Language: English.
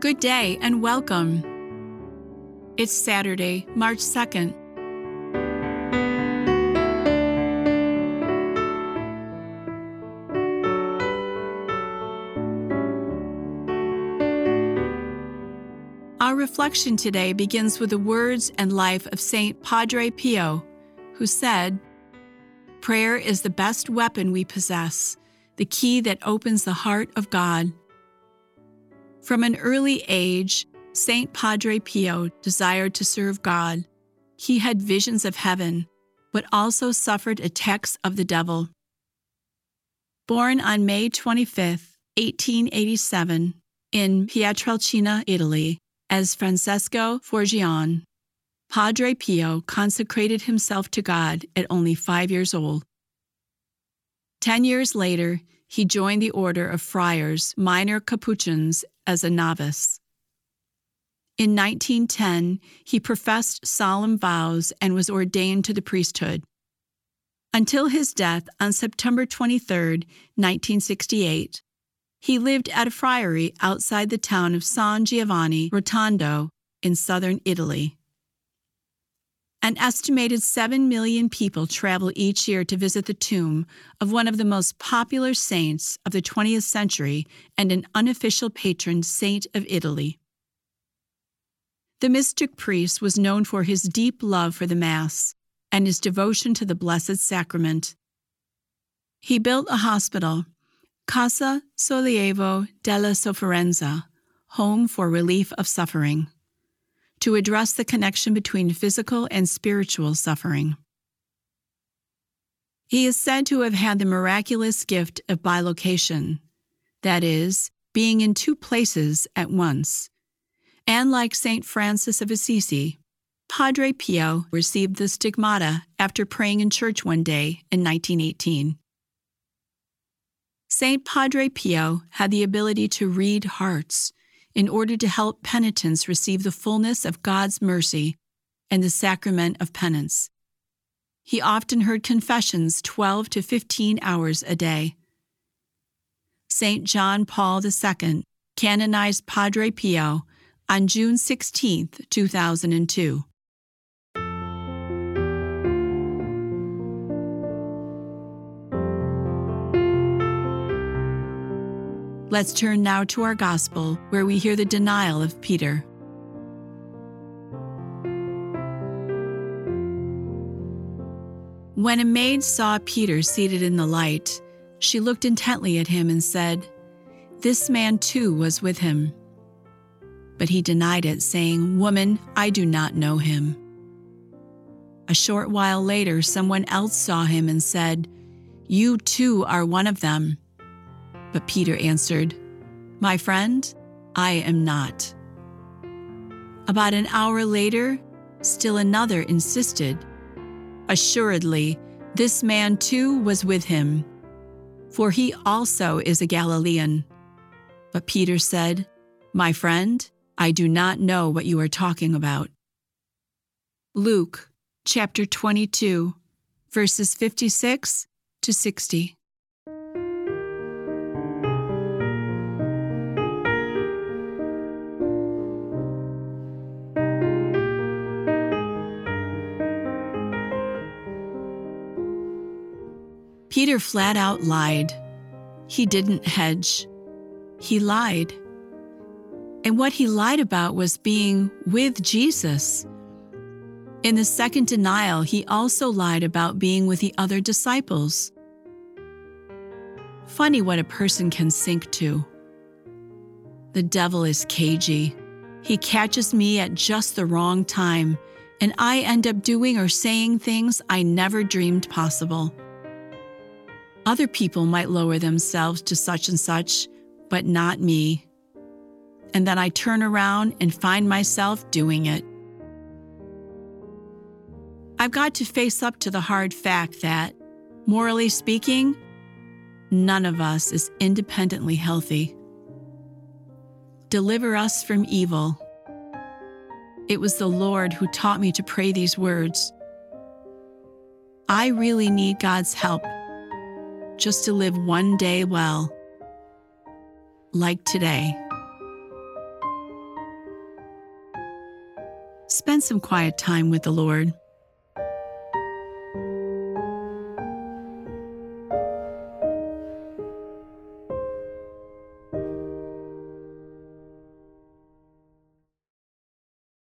Good day and welcome. It's Saturday, March 2nd. Our reflection today begins with the words and life of Saint Padre Pio, who said, Prayer is the best weapon we possess, the key that opens the heart of God. From an early age, Saint Padre Pio desired to serve God. He had visions of heaven, but also suffered attacks of the devil. Born on May 25, 1887, in Pietrelcina, Italy, as Francesco Forgione, Padre Pio consecrated himself to God at only five years old. Ten years later, he joined the order of friars, minor Capuchins, as a novice. In 1910, he professed solemn vows and was ordained to the priesthood. Until his death on September 23, 1968, he lived at a friary outside the town of San Giovanni Rotondo in southern Italy. An estimated 7 million people travel each year to visit the tomb of one of the most popular saints of the 20th century and an unofficial patron saint of Italy. The mystic priest was known for his deep love for the Mass and his devotion to the Blessed Sacrament. He built a hospital, Casa Sollievo della Sofferenza, home for relief of suffering to address the connection between physical and spiritual suffering. He is said to have had the miraculous gift of bilocation, that is, being in two places at once. And like St. Francis of Assisi, Padre Pio received the stigmata after praying in church one day in 1918. St. Padre Pio had the ability to read hearts in order to help penitents receive the fullness of God's mercy and the sacrament of penance. He often heard confessions 12 to 15 hours a day. St. John Paul II canonized Padre Pio on June 16, 2002. Let's turn now to our gospel, where we hear the denial of Peter. When a maid saw Peter seated in the light, she looked intently at him and said, This man too was with him. But he denied it, saying, Woman, I do not know him. A short while later, someone else saw him and said, You too are one of them. But Peter answered, My friend, I am not. About an hour later, still another insisted, Assuredly, this man too was with him, for he also is a Galilean. But Peter said, My friend, I do not know what you are talking about. Luke chapter 22, verses 56 to 60. Peter flat out lied. He didn't hedge. He lied. And what he lied about was being with Jesus. In the second denial, he also lied about being with the other disciples. Funny what a person can sink to. The devil is cagey. He catches me at just the wrong time, and I end up doing or saying things I never dreamed possible. Other people might lower themselves to such and such, but not me. And then I turn around and find myself doing it. I've got to face up to the hard fact that, morally speaking, none of us is independently healthy. Deliver us from evil. It was the Lord who taught me to pray these words. I really need God's help just to live one day well, like today. Spend some quiet time with the Lord.